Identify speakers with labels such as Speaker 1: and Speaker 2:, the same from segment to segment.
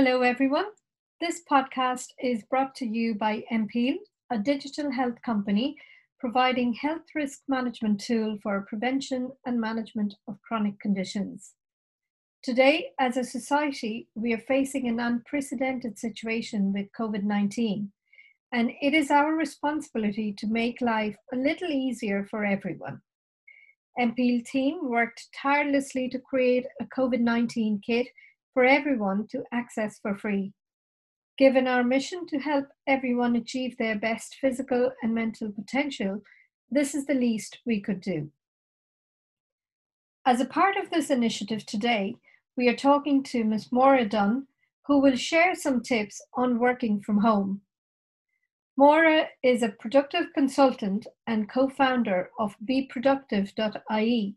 Speaker 1: Hello, everyone. This podcast is brought to you by Empeel, a digital health company providing health risk management tool for prevention and management of chronic conditions. Today, as a society, we are facing an unprecedented situation with COVID 19, and it is our responsibility to make life a little easier for everyone. Empeel team worked tirelessly to create a COVID 19 kit for everyone to access for free. Given our mission to help everyone achieve their best physical and mental potential, this is the least we could do. As a part of this initiative today, we are talking to Ms. Moira Dunne, who will share some tips on working from home. Moira is a productive consultant and co founder of BeProductive.ie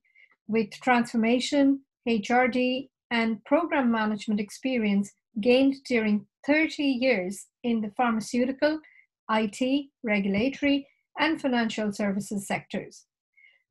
Speaker 1: with transformation, HRD, and program management experience gained during 30 years in the pharmaceutical, IT, regulatory, and financial services sectors.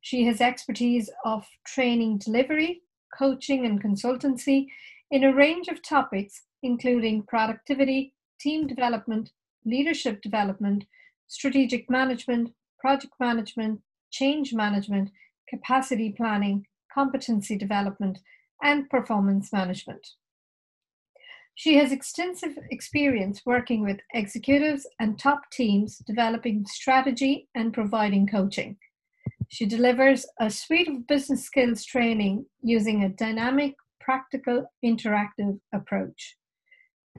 Speaker 1: She has expertise of training delivery, coaching, and consultancy in a range of topics, including productivity, team development, leadership development, strategic management, project management, change management, capacity planning, competency development, and performance management. She has extensive experience working with executives and top teams developing strategy and providing coaching. She delivers a suite of business skills training using a dynamic, practical, interactive approach.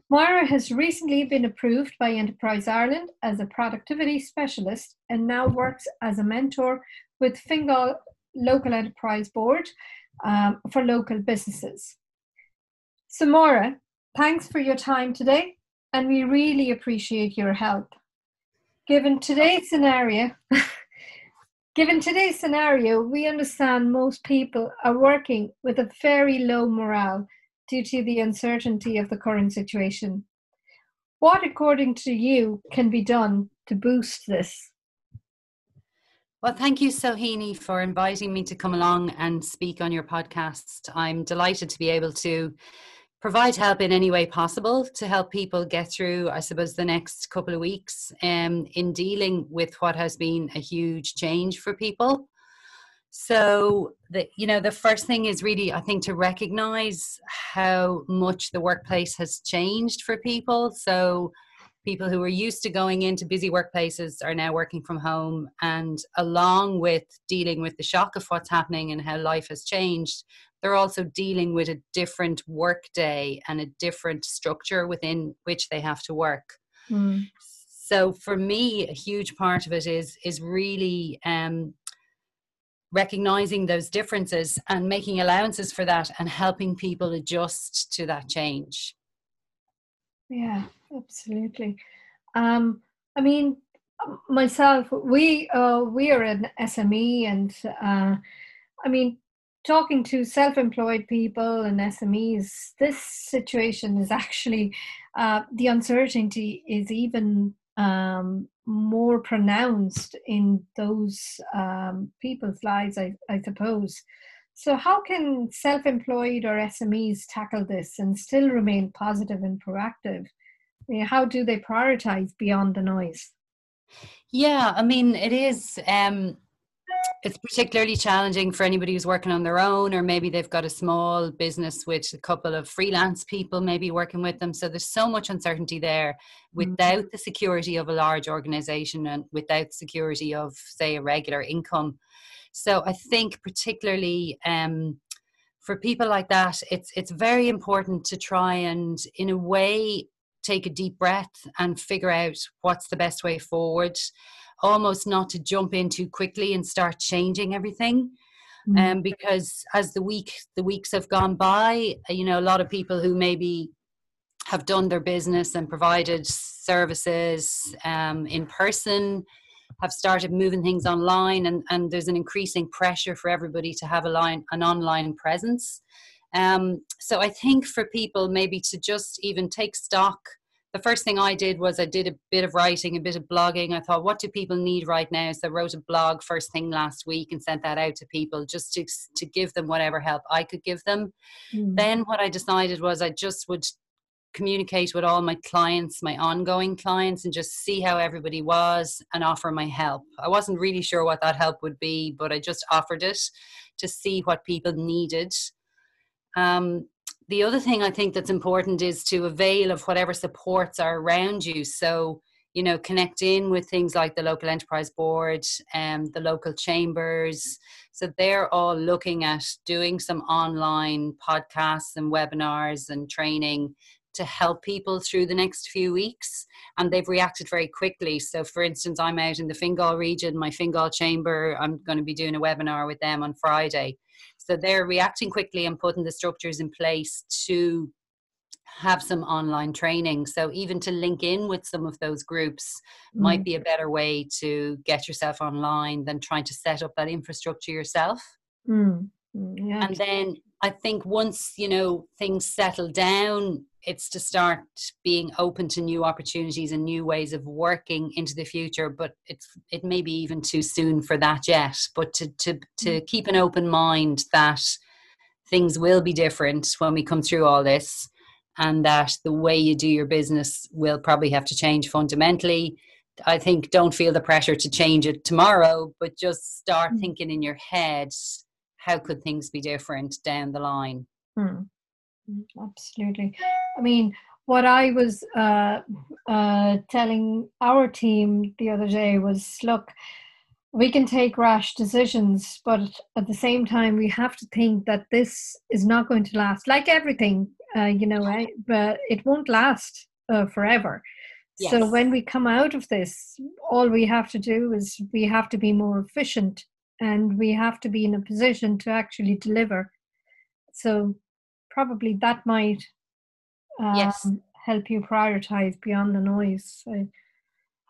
Speaker 1: Moira has recently been approved by Enterprise Ireland as a productivity specialist and now works as a mentor with Fingal Local Enterprise Board um, for local businesses. Samora, thanks for your time today, and we really appreciate your help. Given today's scenario, given today's scenario, we understand most people are working with a very low morale due to the uncertainty of the current situation. What, according to you, can be done to boost this?
Speaker 2: Well, thank you, Sohini, for inviting me to come along and speak on your podcast. I'm delighted to be able to provide help in any way possible to help people get through, I suppose, the next couple of weeks um, in dealing with what has been a huge change for people. So, the, you know, the first thing is really, I think, to recognize how much the workplace has changed for people. So, people who are used to going into busy workplaces are now working from home. And along with dealing with the shock of what's happening and how life has changed they're also dealing with a different work day and a different structure within which they have to work. Mm. so for me a huge part of it is is really um, recognizing those differences and making allowances for that and helping people adjust to that change
Speaker 1: yeah absolutely. Um, I mean, myself, we uh, we are an SME, and uh, I mean, talking to self-employed people and SMEs, this situation is actually uh, the uncertainty is even um, more pronounced in those um, people's lives, I, I suppose. So, how can self employed or SMEs tackle this and still remain positive and proactive? I mean, how do they prioritize beyond the noise?
Speaker 2: Yeah, I mean, it is. Um, it's particularly challenging for anybody who's working on their own, or maybe they've got a small business with a couple of freelance people maybe working with them. So there's so much uncertainty there mm-hmm. without the security of a large organization and without security of, say, a regular income. So I think particularly um, for people like that, it's it's very important to try and, in a way, take a deep breath and figure out what's the best way forward almost not to jump in too quickly and start changing everything mm-hmm. um, because as the week the weeks have gone by you know a lot of people who maybe have done their business and provided services um, in person have started moving things online and, and there's an increasing pressure for everybody to have a line an online presence um, so I think for people maybe to just even take stock. The first thing I did was I did a bit of writing, a bit of blogging. I thought, what do people need right now? So I wrote a blog first thing last week and sent that out to people just to, to give them whatever help I could give them. Mm. Then what I decided was I just would communicate with all my clients, my ongoing clients, and just see how everybody was and offer my help. I wasn't really sure what that help would be, but I just offered it to see what people needed. Um, the other thing I think that's important is to avail of whatever supports are around you. So, you know, connect in with things like the local enterprise board and um, the local chambers. So they're all looking at doing some online podcasts and webinars and training to help people through the next few weeks and they've reacted very quickly so for instance i'm out in the fingal region my fingal chamber i'm going to be doing a webinar with them on friday so they're reacting quickly and putting the structures in place to have some online training so even to link in with some of those groups mm. might be a better way to get yourself online than trying to set up that infrastructure yourself
Speaker 1: mm. Yeah.
Speaker 2: and then i think once you know things settle down it's to start being open to new opportunities and new ways of working into the future but it's it may be even too soon for that yet but to to to mm. keep an open mind that things will be different when we come through all this and that the way you do your business will probably have to change fundamentally i think don't feel the pressure to change it tomorrow but just start mm. thinking in your head how could things be different down the line
Speaker 1: mm. Absolutely. I mean, what I was uh, uh, telling our team the other day was look, we can take rash decisions, but at the same time, we have to think that this is not going to last. Like everything, uh, you know, right? But it won't last uh, forever. Yes. So when we come out of this, all we have to do is we have to be more efficient and we have to be in a position to actually deliver. So probably that might um, yes. help you prioritize beyond the noise. So,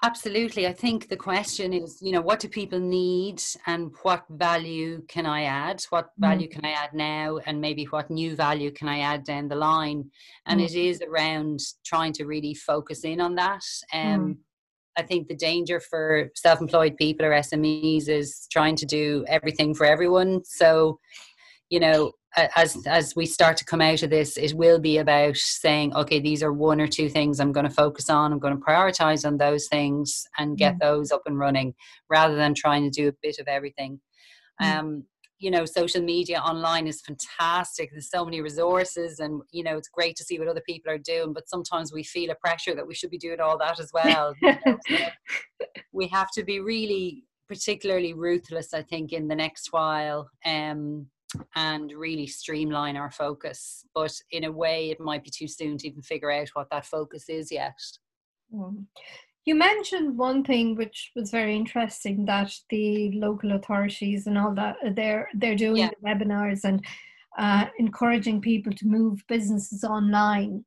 Speaker 2: Absolutely. I think the question is, you know, what do people need and what value can I add? What mm. value mm. can I add now? And maybe what new value can I add down the line? And mm. it is around trying to really focus in on that. Um, mm. I think the danger for self employed people or SMEs is trying to do everything for everyone. So, you know, as as we start to come out of this it will be about saying okay these are one or two things i'm going to focus on i'm going to prioritize on those things and get mm. those up and running rather than trying to do a bit of everything mm. um you know social media online is fantastic there's so many resources and you know it's great to see what other people are doing but sometimes we feel a pressure that we should be doing all that as well we have to be really particularly ruthless i think in the next while um and really streamline our focus. But in a way, it might be too soon to even figure out what that focus is yet.
Speaker 1: Mm. You mentioned one thing which was very interesting that the local authorities and all that they're they're doing yeah. the webinars and uh, encouraging people to move businesses online.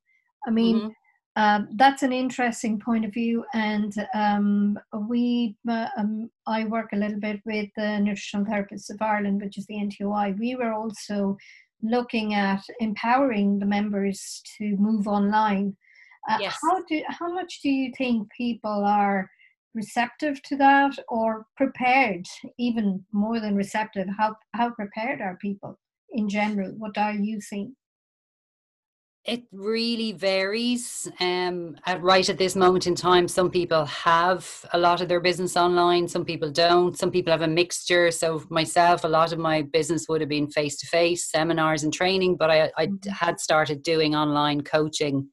Speaker 1: I mean, mm-hmm. Um, that's an interesting point of view, and um, we, uh, um, I work a little bit with the Nutritional Therapists of Ireland, which is the NTOI. We were also looking at empowering the members to move online. Uh, yes. How do how much do you think people are receptive to that, or prepared? Even more than receptive, how how prepared are people in general? What are you seeing?
Speaker 2: It really varies. Um, at right at this moment in time, some people have a lot of their business online, some people don't. Some people have a mixture. So myself, a lot of my business would have been face to face seminars and training, but I, I mm-hmm. had started doing online coaching.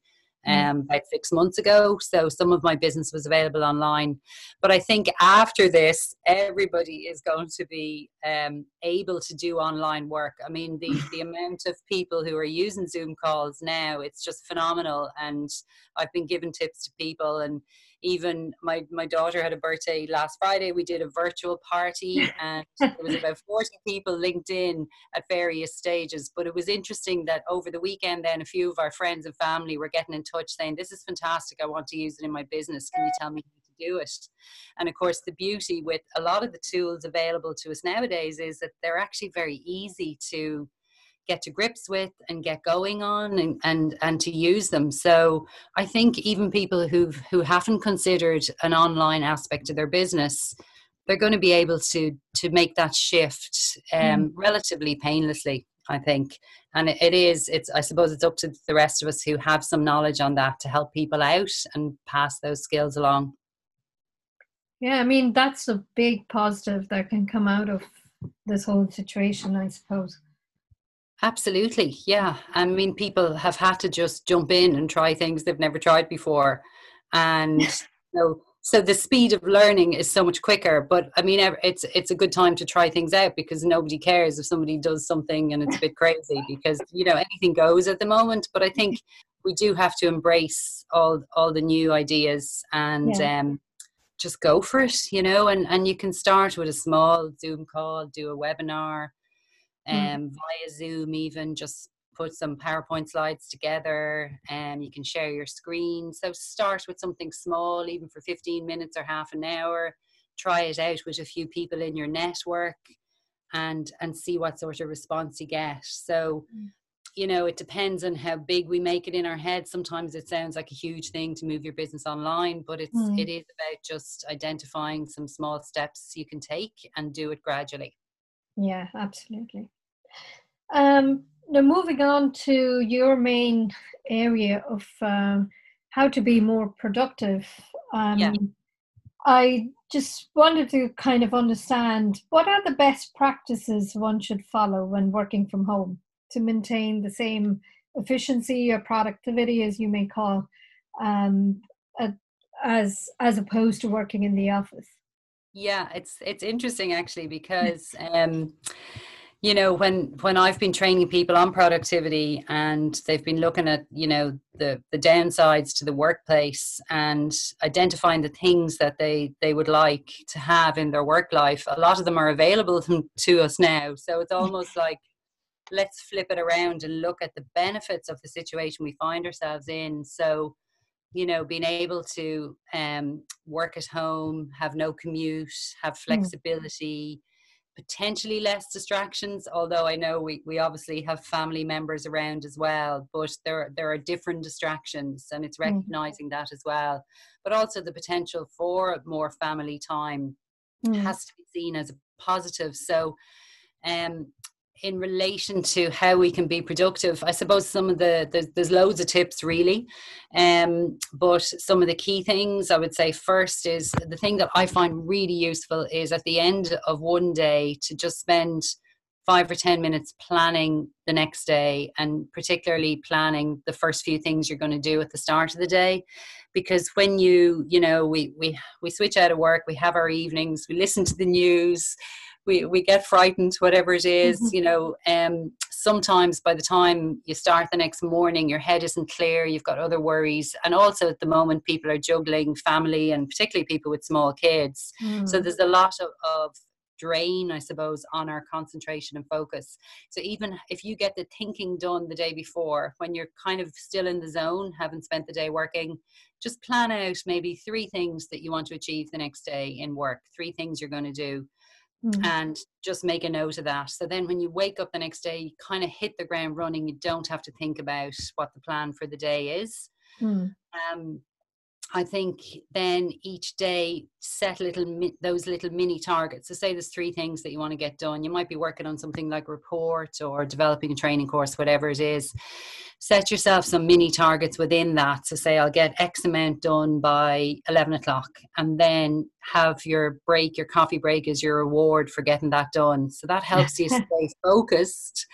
Speaker 2: Um, about six months ago. So some of my business was available online. But I think after this, everybody is going to be um, able to do online work. I mean, the, the amount of people who are using Zoom calls now, it's just phenomenal. And I've been giving tips to people and even my my daughter had a birthday last Friday. We did a virtual party, and there was about forty people linked in at various stages. But it was interesting that over the weekend, then a few of our friends and family were getting in touch saying, "This is fantastic. I want to use it in my business. Can you tell me how to do it?" And of course, the beauty with a lot of the tools available to us nowadays is that they're actually very easy to get to grips with and get going on and, and and to use them so i think even people who who haven't considered an online aspect of their business they're going to be able to to make that shift um, mm. relatively painlessly I think. And it is, it's, I suppose it's up to the rest of us who have some knowledge on that to help people out and pass those skills along.
Speaker 1: Yeah, I mean, that's a big positive that can come out of this whole situation, I suppose.
Speaker 2: Absolutely. Yeah. I mean, people have had to just jump in and try things they've never tried before. And, you know, so the speed of learning is so much quicker but i mean it's it's a good time to try things out because nobody cares if somebody does something and it's a bit crazy because you know anything goes at the moment but i think we do have to embrace all all the new ideas and yeah. um just go for it you know and and you can start with a small zoom call do a webinar. Um mm. via zoom even just put some PowerPoint slides together and you can share your screen. So start with something small, even for 15 minutes or half an hour. Try it out with a few people in your network and and see what sort of response you get. So mm. you know, it depends on how big we make it in our head. Sometimes it sounds like a huge thing to move your business online, but it's mm. it is about just identifying some small steps you can take and do it gradually.
Speaker 1: Yeah, absolutely. Um, now moving on to your main area of um, how to be more productive um, yeah. i just wanted to kind of understand what are the best practices one should follow when working from home to maintain the same efficiency or productivity as you may call um, as as opposed to working in the office
Speaker 2: yeah it's it's interesting actually because um you know when when i've been training people on productivity and they've been looking at you know the the downsides to the workplace and identifying the things that they they would like to have in their work life a lot of them are available to us now. So it's almost like let's flip it around and look at the benefits of the situation we find ourselves in. So you know being able to um, work at home have no commute have hmm. flexibility mm potentially less distractions although i know we, we obviously have family members around as well but there there are different distractions and it's mm-hmm. recognizing mm. that as well but also the potential for more family time mm. has to be seen as a positive so um in relation to how we can be productive. I suppose some of the there's, there's loads of tips really. Um, but some of the key things i would say first is the thing that i find really useful is at the end of one day to just spend five or ten minutes planning the next day and particularly planning the first few things you're going to do at the start of the day. Because when you you know we we we switch out of work we have our evenings we listen to the news we we get frightened whatever it is, mm-hmm. you know um sometimes by the time you start the next morning your head isn't clear you've got other worries and also at the moment people are juggling family and particularly people with small kids mm. so there's a lot of, of drain, I suppose, on our concentration and focus. So even if you get the thinking done the day before, when you're kind of still in the zone, haven't spent the day working, just plan out maybe three things that you want to achieve the next day in work, three things you're going to do mm. and just make a note of that. So then when you wake up the next day, you kind of hit the ground running. You don't have to think about what the plan for the day is. Mm. Um, I think then each day set little those little mini targets. So say there's three things that you want to get done. You might be working on something like report or developing a training course, whatever it is set yourself some mini targets within that. So say I'll get X amount done by 11 o'clock and then have your break, your coffee break is your reward for getting that done. So that helps you stay focused.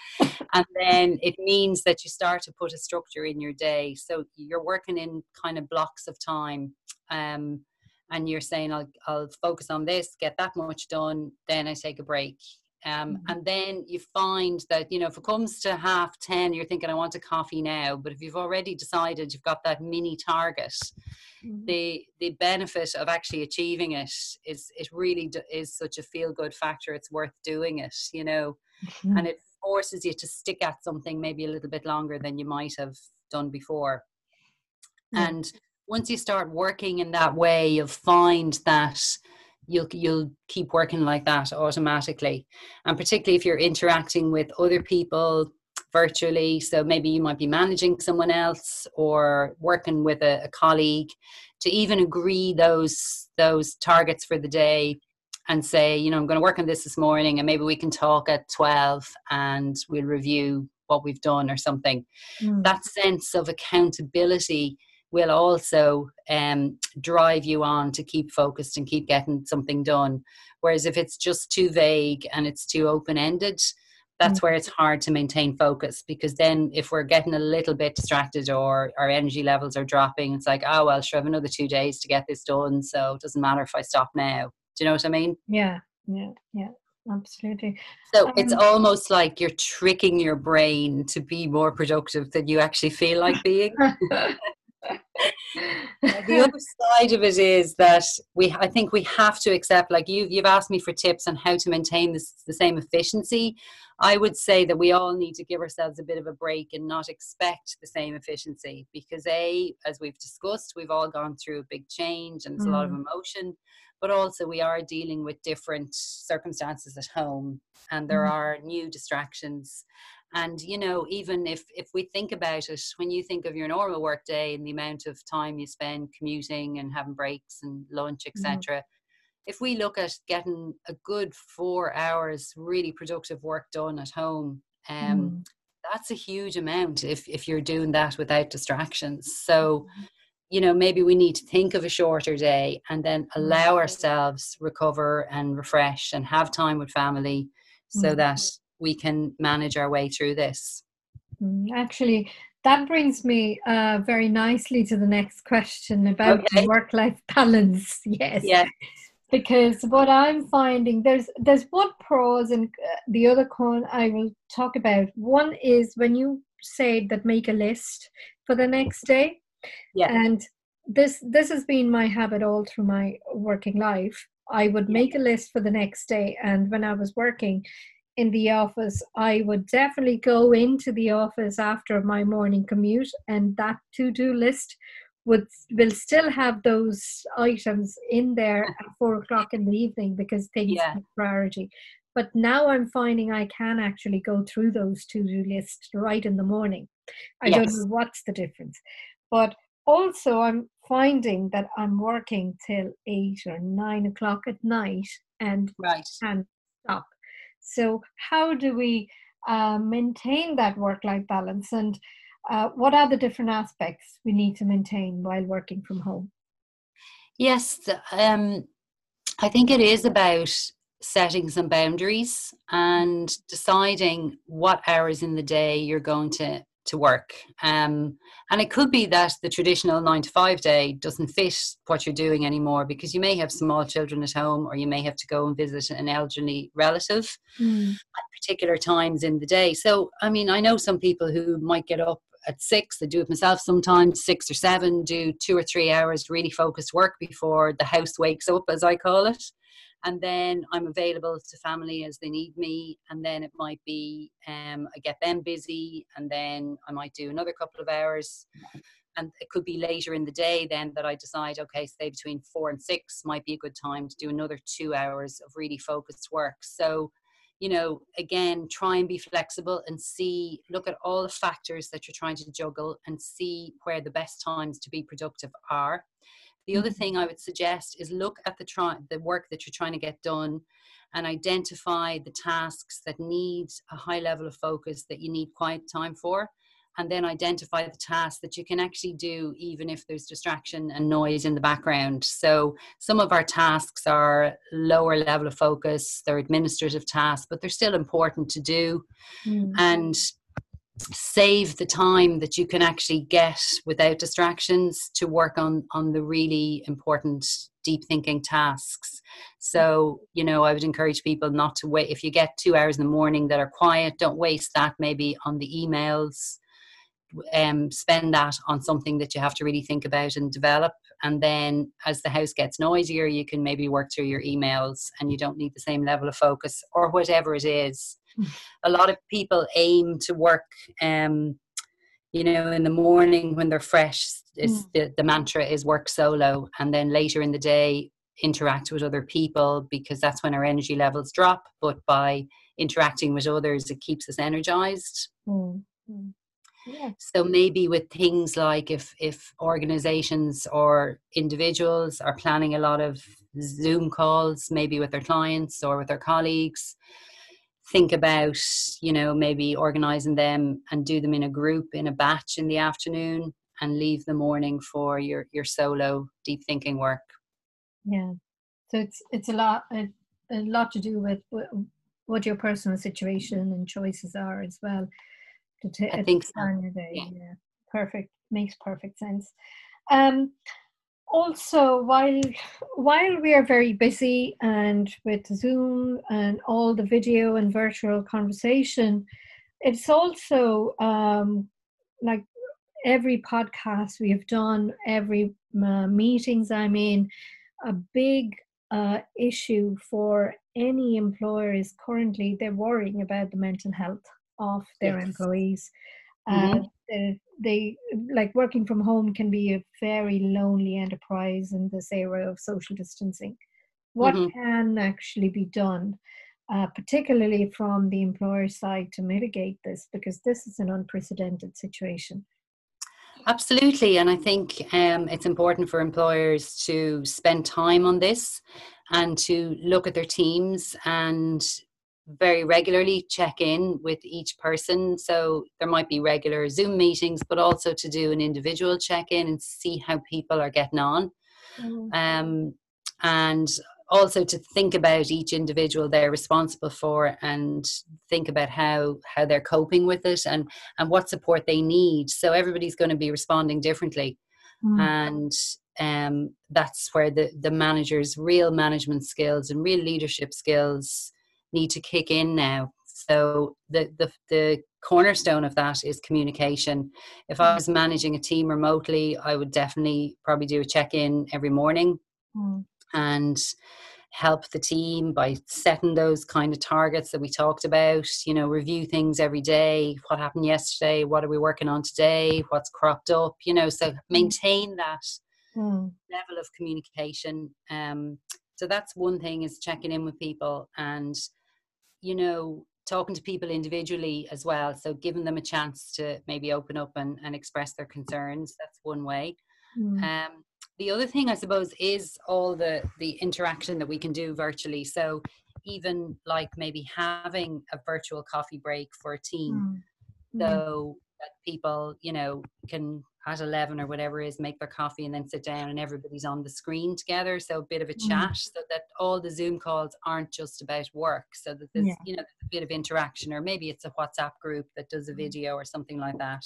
Speaker 2: And then it means that you start to put a structure in your day. So you're working in kind of blocks of time. Um, and you're saying I'll, I'll focus on this get that much done then i take a break um, mm-hmm. And then you find that, you know, if it comes to half 10, you're thinking, I want a coffee now. But if you've already decided you've got that mini target, mm-hmm. the the benefit of actually achieving it is, it really is such a feel good factor. It's worth doing it, you know, mm-hmm. and it forces you to stick at something maybe a little bit longer than you might have done before. And once you start working in that way, you'll find that you'll you'll keep working like that automatically and particularly if you're interacting with other people virtually so maybe you might be managing someone else or working with a, a colleague to even agree those those targets for the day and say, you know, I'm going to work on this this morning and maybe we can talk at 12 and we'll review what we've done or something. Mm. That sense of accountability will also um, drive you on to keep focused and keep getting something done. Whereas if it's just too vague and it's too open ended, that's mm. where it's hard to maintain focus because then if we're getting a little bit distracted or our energy levels are dropping, it's like, oh, well, sure, I have another two days to get this done. So it doesn't matter if I stop now. Do you know what I mean?
Speaker 1: Yeah, yeah, yeah absolutely.
Speaker 2: So um, it's almost like you're tricking your brain to be more productive than you actually feel like being. the other side of it is that we I think we have to accept like you you've asked me for tips on how to maintain this the same efficiency. I would say that we all need to give ourselves a bit of a break and not expect the same efficiency because a as we've discussed we've all gone through a big change and there's mm. a lot of mm. emotion but also we are dealing with different circumstances at home and there mm. are new distractions and you know even if if we think about it when you think of your normal work day and the amount of time you spend commuting and having breaks and lunch etc mm. if we look at getting a good four hours really productive work done at home um mm. that's a huge amount if if you're doing that without distractions so mm-hmm. you know maybe we need to think of a shorter day and then allow mm-hmm. ourselves recover and refresh and have time with family so mm. that we can manage our way through this.
Speaker 1: Mm, actually, that brings me uh, very nicely to the next question about okay. work-life balance. Yes.
Speaker 2: Yeah.
Speaker 1: Because what I'm finding there's there's one pros and uh, the other con I will talk about. One is when you say that make a list for the next day.
Speaker 2: Yeah.
Speaker 1: And this this has been my habit all through my working life. I would make a list for the next day, and when I was working, in the office, I would definitely go into the office after my morning commute, and that to do list would will still have those items in there at four o'clock in the evening because things yeah. priority. But now I'm finding I can actually go through those to do lists right in the morning. I yes. don't know what's the difference, but also I'm finding that I'm working till eight or nine o'clock at night and
Speaker 2: right.
Speaker 1: and stop so, how do we uh, maintain that work life balance? And uh, what are the different aspects we need to maintain while working from home?
Speaker 2: Yes, um, I think it is about setting some boundaries and deciding what hours in the day you're going to to work. Um, and it could be that the traditional nine to five day doesn't fit what you're doing anymore because you may have small children at home or you may have to go and visit an elderly relative mm. at particular times in the day. So, I mean, I know some people who might get up at six, I do it myself sometimes, six or seven, do two or three hours really focused work before the house wakes up, as I call it and then I'm available to family as they need me. And then it might be um, I get them busy, and then I might do another couple of hours. And it could be later in the day then that I decide, okay, say between four and six might be a good time to do another two hours of really focused work. So, you know, again, try and be flexible and see, look at all the factors that you're trying to juggle and see where the best times to be productive are the other mm-hmm. thing I would suggest is look at the try the work that you're trying to get done and identify the tasks that need a high level of focus that you need quiet time for and then identify the tasks that you can actually do even if there's distraction and noise in the background so some of our tasks are lower level of focus they're administrative tasks but they're still important to do mm. and save the time that you can actually get without distractions to work on on the really important deep thinking tasks. So you know i would encourage people not to wait. If you get two hours in the morning that are quiet don't waste that maybe on the emails. Um, spend that on something that you have to really think about and develop. And then as the house gets noisier you can maybe work through your emails and you don't need the same level of focus or whatever it is a lot of people aim to work um, you know in the morning when they're fresh is mm. the, the mantra is work solo and then later in the day interact with other people because that's when our energy levels drop but by interacting with others it keeps us energized mm. Mm. Yeah. So maybe with things like if if organizations or individuals are planning a lot of Zoom calls, maybe with their clients or with their colleagues. Think about, you know, maybe organizing them and do them in a group in a batch in the afternoon and leave the morning for your your solo deep thinking work.
Speaker 1: Yeah. So it's it's a lot a, a lot to do with what your personal situation and choices are as well.
Speaker 2: To t- I think so.
Speaker 1: day. Yeah. yeah. Perfect. Makes perfect sense. Um, also while while we are very busy and with zoom and all the video and virtual conversation it's also um, like every podcast we have done, every uh, meetings I'm in, a big uh, issue for any employer is currently they're worrying about the mental health of their yes. employees. Mm-hmm. Uh, they, they, like working from home can be a very lonely enterprise in this era of social distancing. What mm-hmm. can actually be done, uh, particularly from the employer side, to mitigate this? Because this is an unprecedented situation.
Speaker 2: Absolutely. And I think um, it's important for employers to spend time on this and to look at their teams and very regularly check in with each person. So there might be regular Zoom meetings, but also to do an individual check in and see how people are getting on. Mm-hmm. Um, and also to think about each individual they're responsible for and think about how how they're coping with it and and what support they need so everybody's going to be responding differently mm. and um, that's where the the manager's real management skills and real leadership skills need to kick in now. So the the, the cornerstone of that is communication. If i was managing a team remotely i would definitely probably do a check-in every morning mm and help the team by setting those kind of targets that we talked about you know review things every day. What happened yesterday? What are we working on today? What's cropped up? You know so mm. maintain that mm. level of communication. Um so that's one thing is checking in with people and you know talking to people individually as well so giving them a chance to maybe open up and, and express their concerns that's one way mm. um the other thing i suppose is all the the interaction that we can do virtually so even like maybe having a virtual coffee break for a team mm. so that people you know can at 11 or whatever is make their coffee and then sit down and everybody's on the screen together so a bit of a mm. chat so that all the zoom calls aren't just about work so that there's yeah. you know a bit of interaction or maybe it's a whatsapp group that does a mm. video or something like that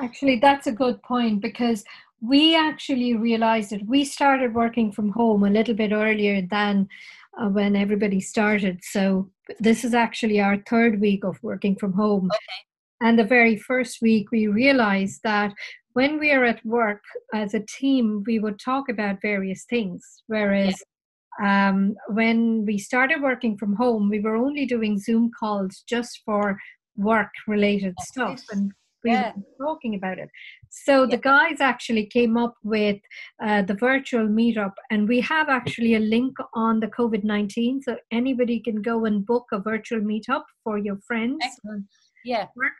Speaker 1: Actually, that's a good point because we actually realized that we started working from home a little bit earlier than uh, when everybody started. So this is actually our third week of working from home. Okay. And the very first week, we realized that when we are at work as a team, we would talk about various things. Whereas yeah. um, when we started working from home, we were only doing Zoom calls just for work related stuff. And we yeah. were talking about it. So yeah. the guys actually came up with uh, the virtual meetup, and we have actually a link on the COVID 19. So anybody can go and book a virtual meetup for your friends. Excellent.
Speaker 2: Yeah.
Speaker 1: Work,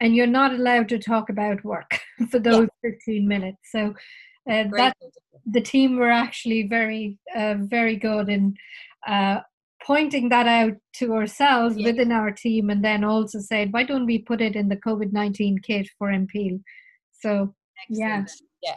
Speaker 1: and you're not allowed to talk about work for those yeah. 15 minutes. So uh, that the team were actually very, uh, very good in uh, pointing that out to ourselves yeah. within our team and then also said why don't we put it in the covid-19 kit for mpeel so Excellent. yeah
Speaker 2: yeah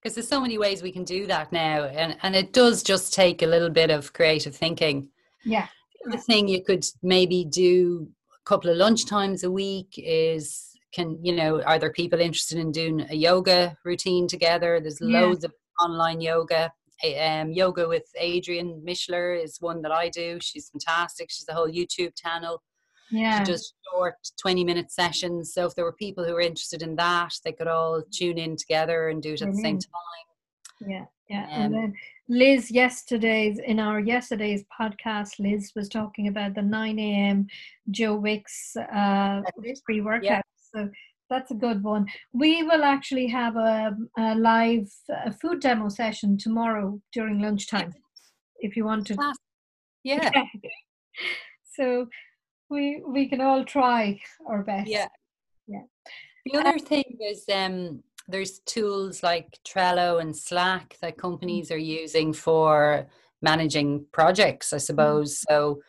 Speaker 2: because there's so many ways we can do that now and and it does just take a little bit of creative thinking
Speaker 1: yeah
Speaker 2: the thing you could maybe do couple of lunch times a week is can you know are there people interested in doing a yoga routine together there's yeah. loads of online yoga um, yoga with Adriene Mishler is one that I do. She's fantastic. She's a whole YouTube channel.
Speaker 1: Yeah.
Speaker 2: She does short 20 minute sessions. So if there were people who were interested in that, they could all tune in together and do it at mm-hmm. the same time.
Speaker 1: Yeah. Yeah. Um, and then Liz yesterday's in our yesterday's podcast, Liz was talking about the 9 a.m. Joe Wicks uh, pre workout. Yeah. So that's a good one. We will actually have a, a live a food demo session tomorrow during lunchtime, if you want to.
Speaker 2: Yeah.
Speaker 1: so we we can all try our best.
Speaker 2: Yeah.
Speaker 1: Yeah.
Speaker 2: The other thing is um there's tools like Trello and Slack that companies are using for managing projects, I mm. suppose. So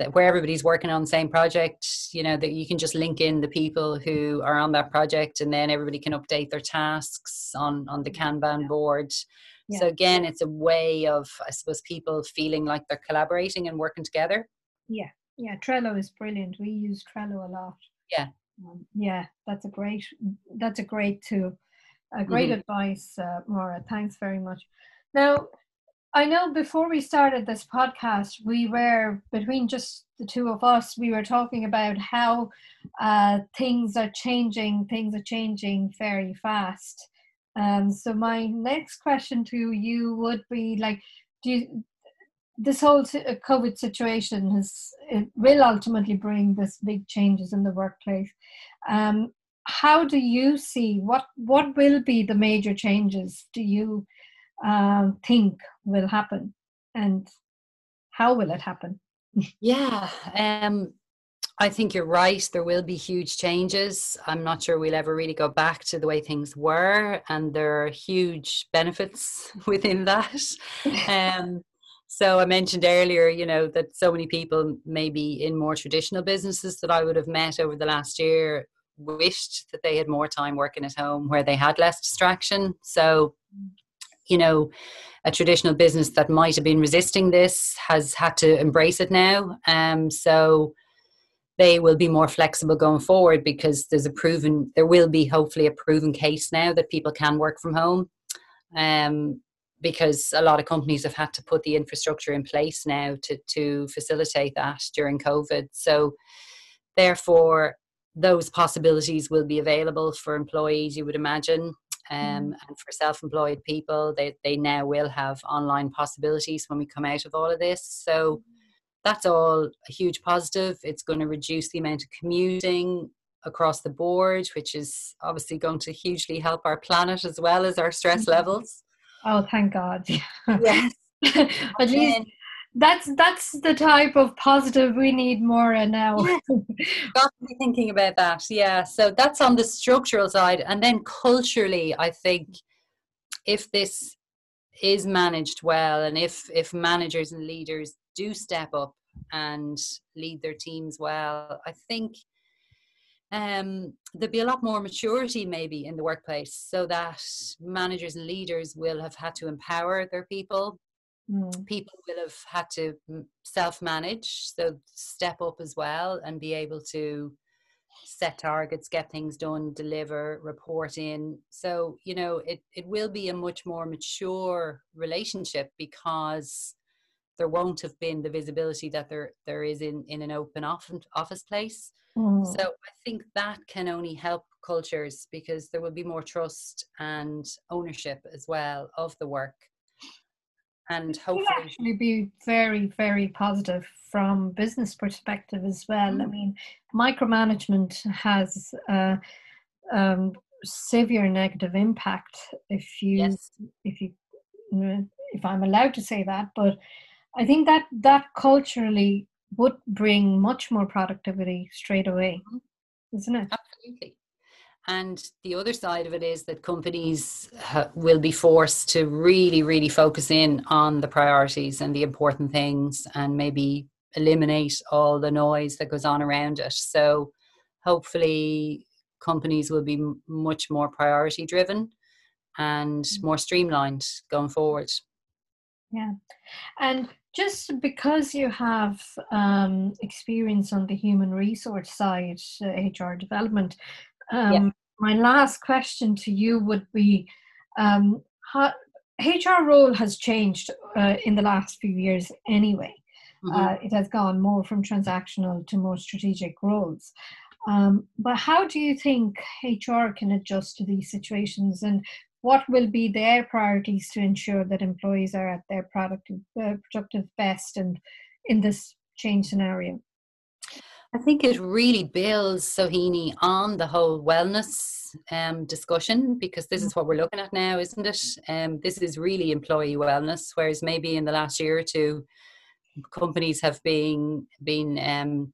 Speaker 2: that where everybody's working on the same project, you know, that you can just link in the people who are on that project and then everybody can update their tasks on, on the Kanban board. Yeah. So again, it's a way of, I suppose, people feeling like they're collaborating and working together.
Speaker 1: Yeah, yeah. Trello is brilliant. We use Trello a lot.
Speaker 2: Yeah,
Speaker 1: um, yeah. That's a great. That's a great tool. A great mm-hmm. advice, uh, Moira. Thanks very much. Now, I know before we started this podcast, we were between just the two of us, we were talking about how uh, things are changing, things are changing very fast. Um, so my next question to you would be like, do you, this whole uh, COVID situation has it will ultimately bring this big changes in the workplace. Um, how do you see what what will be the major changes? Do you uh, think will happen, and how will it happen?
Speaker 2: yeah, um, I think you're right. There will be huge changes. I'm not sure we'll ever really go back to the way things were, and there are huge benefits within that. Um, so I mentioned earlier, you know, that so many people maybe in more traditional businesses that I would have met over the last year wished that they had more time working at home where they had less distraction. So, you know, a traditional business that might have been resisting this has had to embrace it now. Um, so they will be more flexible going forward because there's a proven, there will be hopefully a proven case now that people can work from home. Um, because a lot of companies have had to put the infrastructure in place now to, to facilitate that during COVID. So, therefore, those possibilities will be available for employees, you would imagine. Um, mm. and for self-employed people, they, they now will have online possibilities when we come out of all of this. So that's all a huge positive. It's going to reduce the amount of commuting across the board, which is obviously going to hugely help our planet as well as our stress mm-hmm. levels.
Speaker 1: Oh, thank God! Yes, at least that's that's the type of positive we need more now.
Speaker 2: Yeah. Got to be thinking about that. Yeah, so that's on the structural side, and then culturally, I think if this is managed well, and if if managers and leaders do step up and lead their teams well, I think um, there'll be a lot more maturity maybe in the workplace so that managers and leaders will have had to empower their people. Mm. People will have had to self manage, so step up as well and be able to set targets, get things done, deliver, report in. So, you know, it, it will be a much more mature relationship because there won't have been the visibility that there there is in in an open office office place. Mm. So I think that can only help cultures because there will be more trust and ownership as well of the work. And hopefully
Speaker 1: it actually be very, very positive from business perspective as well. Mm. I mean, micromanagement has uh, um, severe negative impact if you yes. if you if I'm allowed to say that, but I think that that culturally would bring much more productivity straight away, mm-hmm. isn't it?
Speaker 2: Absolutely. And the other side of it is that companies will be forced to really, really focus in on the priorities and the important things and maybe eliminate all the noise that goes on around it. So hopefully, companies will be much more priority driven and mm. more streamlined going forward.
Speaker 1: Yeah. And just because you have um, experience on the human resource side, uh, HR development, um, yeah. My last question to you would be um, how, HR role has changed uh, in the last few years anyway. Mm-hmm. Uh, it has gone more from transactional to more strategic roles. Um, but how do you think HR can adjust to these situations and what will be their priorities to ensure that employees are at their productive, uh, productive best and in this change scenario?
Speaker 2: I think it really builds Sohini on the whole wellness um, discussion because this is what we're looking at now, isn't it? Um, this is really employee wellness, whereas maybe in the last year or two, companies have been been um,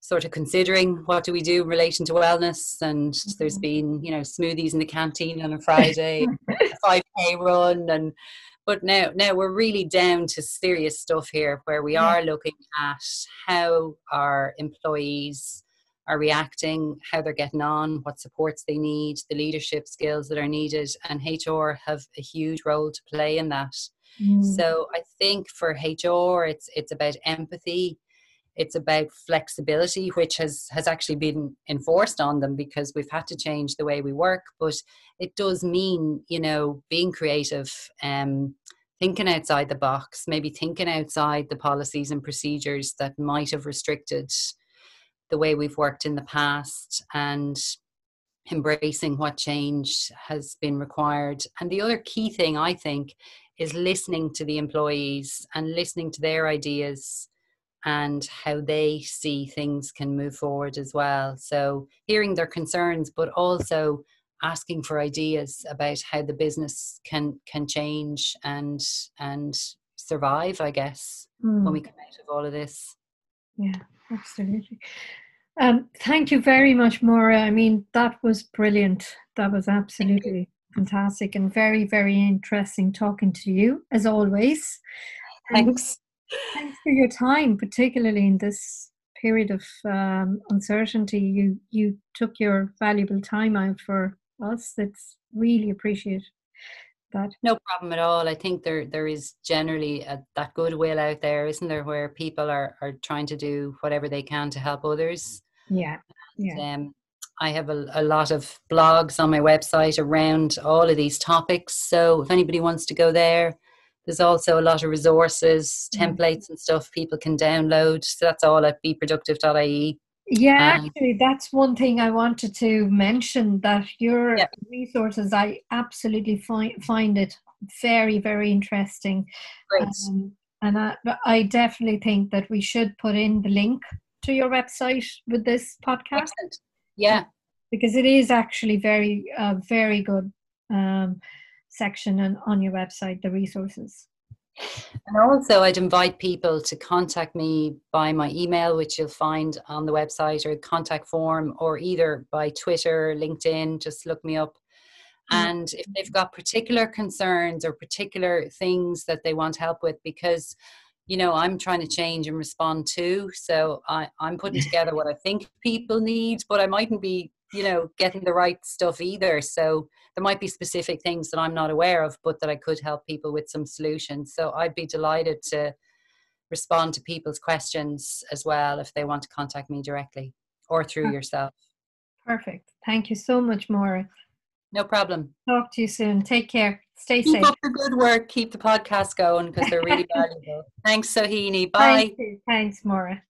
Speaker 2: sort of considering what do we do in relation to wellness and mm-hmm. there's been you know smoothies in the canteen on a friday 5k run and but now now we're really down to serious stuff here where we are looking at how our employees are reacting how they're getting on what supports they need the leadership skills that are needed and hr have a huge role to play in that mm. so i think for hr it's it's about empathy it's about flexibility which has has actually been enforced on them because we've had to change the way we work. But it does mean you know being creative um thinking outside the box maybe thinking outside the policies and procedures that might have restricted the way we've worked in the past and embracing what change has been required. And the other key thing i think is listening to the employees and listening to their ideas and how they see things can move forward as well. So, hearing their concerns, but also asking for ideas about how the business can can change and and survive i guess mm. when we hmm. come out of all of this
Speaker 1: yeah absolutely um, thank you very much Moira i mean that was brilliant that was absolutely fantastic and very very interesting talking to you as always
Speaker 2: thanks
Speaker 1: Thanks for your time, particularly in this period of um, uncertainty. You you took your valuable time out for us. That's really appreciated. that.
Speaker 2: No problem at all. I think there there is generally a, that goodwill out there, isn't there, where people are are trying to do whatever they can to help others.
Speaker 1: Yeah. Yeah.
Speaker 2: um, I have a, a, lot of blogs on my website around all of these topics. So if anybody wants to go there, there's also a lot of resources, mm. templates and stuff people can download. So that's all at beproductive.ie.
Speaker 1: Yeah, um, actually, that's one thing I wanted to mention that your yeah. resources, I absolutely find, find it very, very interesting.
Speaker 2: Great.
Speaker 1: Um, and I, I definitely think that we should put in the link to your website with this podcast.
Speaker 2: Excellent. Yeah.
Speaker 1: Because it is actually very, uh, very good. Um, section and on your website the resources.
Speaker 2: And also, I'd invite people to contact me by my email, which you'll find on the website or contact form, or either by Twitter, LinkedIn. Just look me up. Mm-hmm. And if they've got particular concerns or particular things that they want help with, because you know i'm trying to change and respond to so I, i'm putting together what i think people need but i mightn't be you know getting the right stuff either. So there might be specific things that i'm not aware of but that i could help people with some solutions. So i'd be delighted to respond to people's questions as well if they want to contact me directly or through yourself.
Speaker 1: perfect. Thank you so much Moira.
Speaker 2: No problem.
Speaker 1: Talk to you soon. Take care. Stay safe.
Speaker 2: keep up the good work. Keep the podcast going because they're really valuable. Thanks sohini. Bye.
Speaker 1: thanks Moira